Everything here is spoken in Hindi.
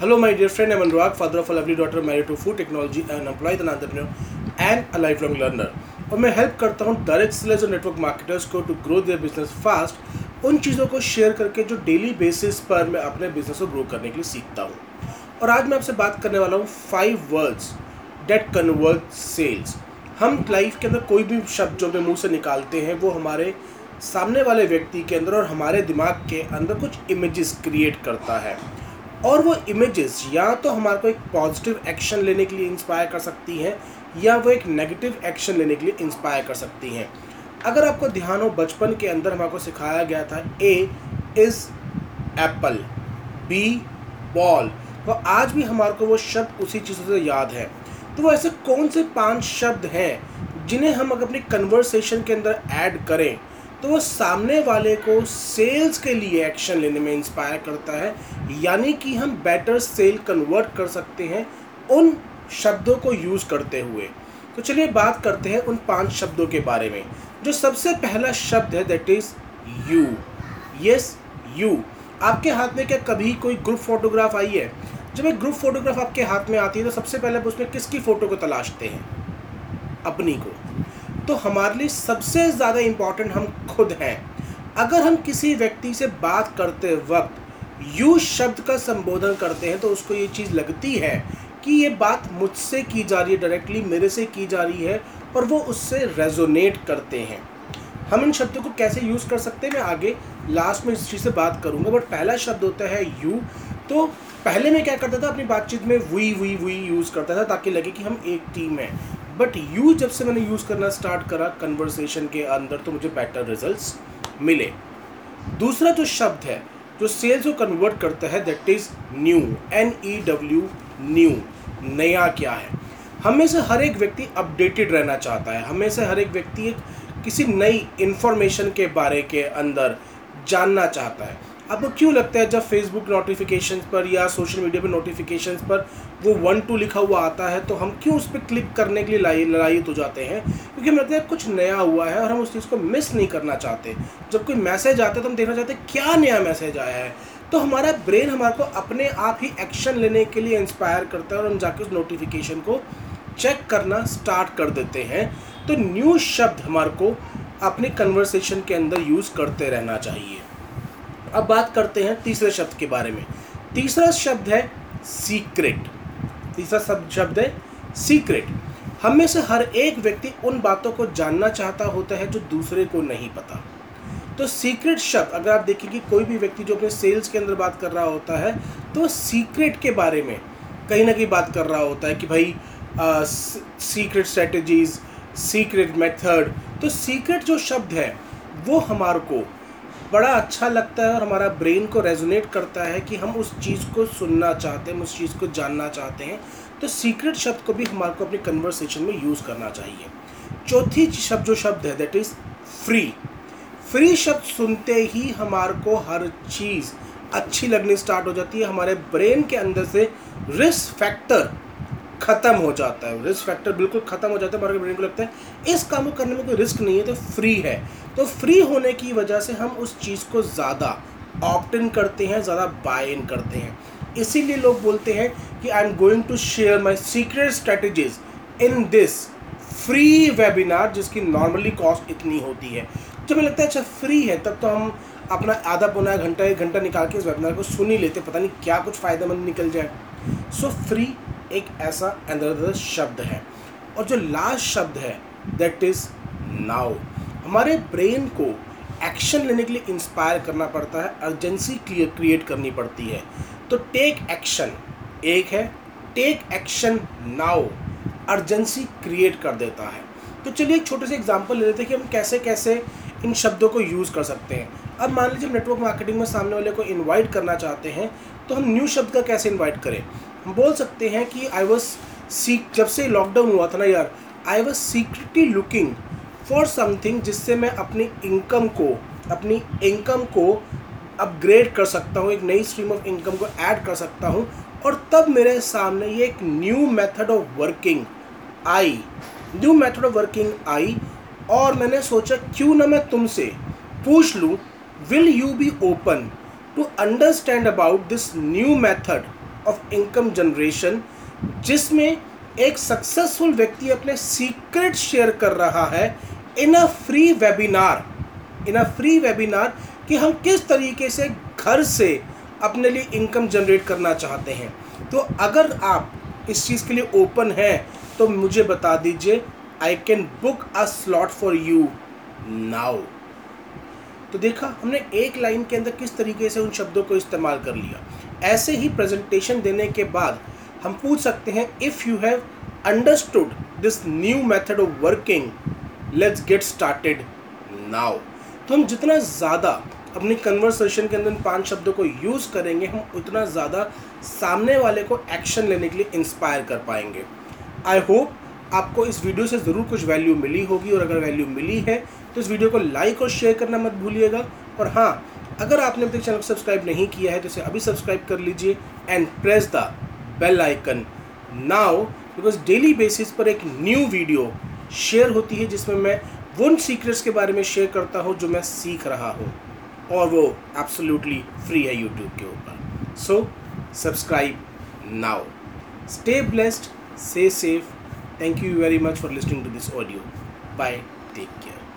Hello, my dear friend. I'm Anurag, father of a lovely daughter, married to food technology, and employed an entrepreneur and a lifelong learner. और मैं हेल्प करता हूँ डायरेक्ट सेलर्स और नेटवर्क मार्केटर्स को to grow their business fast उन चीज़ों को शेयर करके जो डेली बेसिस पर मैं अपने बिज़नेस को ग्रो करने के लिए सीखता हूँ और आज मैं आपसे बात करने वाला हूँ five words that convert sales हम लाइफ के अंदर कोई भी शब्द जो अपने मुँह से निकालते हैं वो हमारे सामने वाले व्यक्ति के अंदर और हमारे दिमाग के अंदर कुछ इमेजेस क्रिएट करता है और वो इमेजेस या तो हमारे को एक पॉजिटिव एक्शन लेने के लिए इंस्पायर कर सकती हैं, या वो एक नेगेटिव एक्शन लेने के लिए इंस्पायर कर सकती हैं। अगर आपको ध्यान हो, बचपन के अंदर हमारे को सिखाया गया था A is apple B ball तो आज भी हमारे को वो शब्द उसी चीज़ों से याद है। तो वो ऐसे कौन से पाँच शब्द हैं जिन्हें हम अगर अपनी कन्वर्सेशन के अंदर ऐड करें तो वो सामने वाले को सेल्स के लिए एक्शन लेने में इंस्पायर करता है। यानी कि हम बेटर सेल कन्वर्ट कर सकते हैं उन शब्दों को यूज़ करते हुए। तो चलिए बात करते हैं उन पाँच शब्दों के बारे में। जो सबसे पहला शब्द है that is you yes you आपके हाथ में क्या कभी कोई ग्रुप फोटोग्राफ आई है? जब एक ग्रुप फोटोग्राफ आपके हाथ में आती है तो सबसे पहले आप उसमें किसकी फ़ोटो को तलाशते हैं? अपनी को। तो हमारे लिए सबसे ज़्यादा इंपॉर्टेंट हम खुद हैं। अगर हम किसी व्यक्ति से बात करते वक्त यू शब्द का संबोधन करते हैं तो उसको ये चीज़ लगती है कि ये बात मुझसे की जा रही है डायरेक्टली मेरे से की जा रही है, और वो उससे रेजोनेट करते हैं। हम इन शब्दों को कैसे यूज़ कर सकते हैं? मैं आगे लास्ट में इस चीज़ से बात करूँगा बट पहला शब्द होता है यू तो पहले मैं क्या करता था, अपनी बातचीत में वी वी वी यूज़ करता था, ताकि लगे कि हम एक टीम है। बट यू जब से मैंने यूज़ करना स्टार्ट करा कन्वर्सेशन के अंदर तो मुझे बेटर रिजल्ट्स मिले। दूसरा जो शब्द है, जो सेल्स को कन्वर्ट करता है that is new N E W new नया क्या है? हमें से हर एक व्यक्ति अपडेटेड रहना चाहता है। हमें से हर एक व्यक्ति एक किसी नई इन्फॉर्मेशन के बारे के अंदर जानना चाहता है। आपको क्यों लगता है जब फेसबुक नोटिफिकेशन पर या सोशल मीडिया पर नोटिफिकेशन पर वो वन टू लिखा हुआ आता है तो हम क्यों उस पर क्लिक करने के लिए लड़ाई हो जाते हैं? क्योंकि हमें लगता है कुछ नया हुआ है और हम उस चीज़ को मिस नहीं करना चाहते। जब कोई मैसेज आता है तो हम देखना चाहते हैं, क्या नया मैसेज आया है? तो हमारा ब्रेन हमारे को अपने आप ही एक्शन लेने के लिए इंस्पायर करता है और हम जाके उस नोटिफिकेशन को चेक करना स्टार्ट कर देते हैं। तो न्यू शब्द हमारे को अपनी कन्वर्सेशन के अंदर यूज़ करते रहना चाहिए। अब बात करते हैं तीसरे शब्द के बारे में। तीसरा शब्द है सीक्रेट तीसरा शब्द शब्द है सीक्रेट हम में से हर एक व्यक्ति उन बातों को जानना चाहता होता है जो दूसरे को नहीं पता। तो सीक्रेट शब्द, अगर आप देखें कि कोई भी व्यक्ति जो अपने सेल्स के अंदर बात कर रहा होता है तो सीक्रेट के बारे में कहीं ना कहीं बात कर रहा होता है कि भाई सीक्रेट स्ट्रेटजीज सीक्रेट मेथड तो सीक्रेट जो शब्द है, वो हमारे को बड़ा अच्छा लगता है और हमारा ब्रेन को रेजोनेट करता है कि हम उस चीज़ को सुनना चाहते हैं उस चीज़ को जानना चाहते हैं। तो सीक्रेट शब्द को भी हमारे को अपनी कन्वर्सेशन में यूज़ करना चाहिए। चौथी शब्द, जो शब्द है दैट इज़ फ्री फ्री शब्द सुनते ही हमारे को हर चीज़ अच्छी लगनी स्टार्ट हो जाती है। हमारे ब्रेन के अंदर से रिस्क फैक्टर ख़त्म हो जाता है। रिस्क फैक्टर बिल्कुल ख़त्म हो जाता है हमारे ब्रेन को लगता है। इस काम को करने में कोई रिस्क नहीं है तो फ्री है। तो फ्री होने की वजह से हम उस चीज़ को ज़्यादा ऑप्ट इन करते हैं ज़्यादा बाय इन करते हैं। इसीलिए लोग बोलते हैं कि I am going to share my secret strategies in this free webinar जिसकी नॉर्मली कॉस्ट इतनी होती है। जब हमें लगता है अच्छा फ्री है तब तो हम अपना आधा पौना घंटा एक घंटा निकाल के इस वेबिनार को सुन ही लेते पता नहीं क्या कुछ फ़ायदेमंद निकल जाए। सो so, फ्री एक ऐसा अनदर शब्द है। और जो लास्ट शब्द है दैट इज़ नाउ हमारे ब्रेन को एक्शन लेने के लिए इंस्पायर करना पड़ता है अर्जेंसी क्रिएट करनी पड़ती है। तो टेक एक्शन एक है take action now urgency create कर देता है। तो चलिए एक छोटे से एग्जांपल ले लेते हैं कि हम कैसे कैसे इन शब्दों को यूज़ कर सकते हैं। अब मान लीजिए नेटवर्क मार्केटिंग में सामने वाले को इनवाइट करना चाहते हैं तो हम न्यू शब्द का कैसे इनवाइट करें? हम बोल सकते हैं कि आई वॉज़ सीक जब से लॉकडाउन हुआ था ना यार I was secretly looking for something जिससे मैं अपनी इनकम को, अपनी इनकम को अपग्रेड कर सकता हूँ, एक नई स्ट्रीम ऑफ़ इनकम को ऐड कर सकता हूँ, और तब मेरे सामने ये एक न्यू मेथड ऑफ़ वर्किंग आई। न्यू मेथड ऑफ़ वर्किंग आई, और मैंने सोचा क्यों ना मैं तुमसे पूछ लूँ will you be open to understand about this new method of income generation जिसमें एक सक्सेसफुल व्यक्ति अपने सीक्रेट शेयर कर रहा है in a free webinar in a free webinar कि हम किस तरीके से घर से अपने लिए इनकम जनरेट करना चाहते हैं। तो अगर आप इस चीज़ के लिए ओपन हैं तो मुझे बता दीजिए I can book a slot for you now तो देखा, हमने एक लाइन के अंदर किस तरीके से उन शब्दों को इस्तेमाल कर लिया। ऐसे ही प्रेजेंटेशन देने के बाद हम पूछ सकते हैं if you have understood this new method of working let's get started now तो हम जितना ज़्यादा अपनी कन्वर्सेशन के अंदर पाँच शब्दों को यूज़ करेंगे, हम उतना ज़्यादा सामने वाले को एक्शन लेने के लिए इंस्पायर कर पाएँगे। आई होप आपको इस वीडियो से ज़रूर कुछ वैल्यू मिली होगी और अगर वैल्यू मिली है तो इस वीडियो को लाइक और शेयर करना मत भूलिएगा। और हाँ अगर आपने अभी तक चैनल को सब्सक्राइब नहीं किया है तो इसे अभी सब्सक्राइब कर लीजिए and press the bell icon now because daily basis पर एक न्यू वीडियो शेयर होती है, जिसमें मैं उन सीक्रेट्स के बारे में शेयर करता हूँ, जो मैं सीख रहा हूँ। और वो एब्सोल्युटली फ्री है यूट्यूब के ऊपर। So subscribe now stay blessed से safe Thank you very much for listening to this audio. Bye. Take care.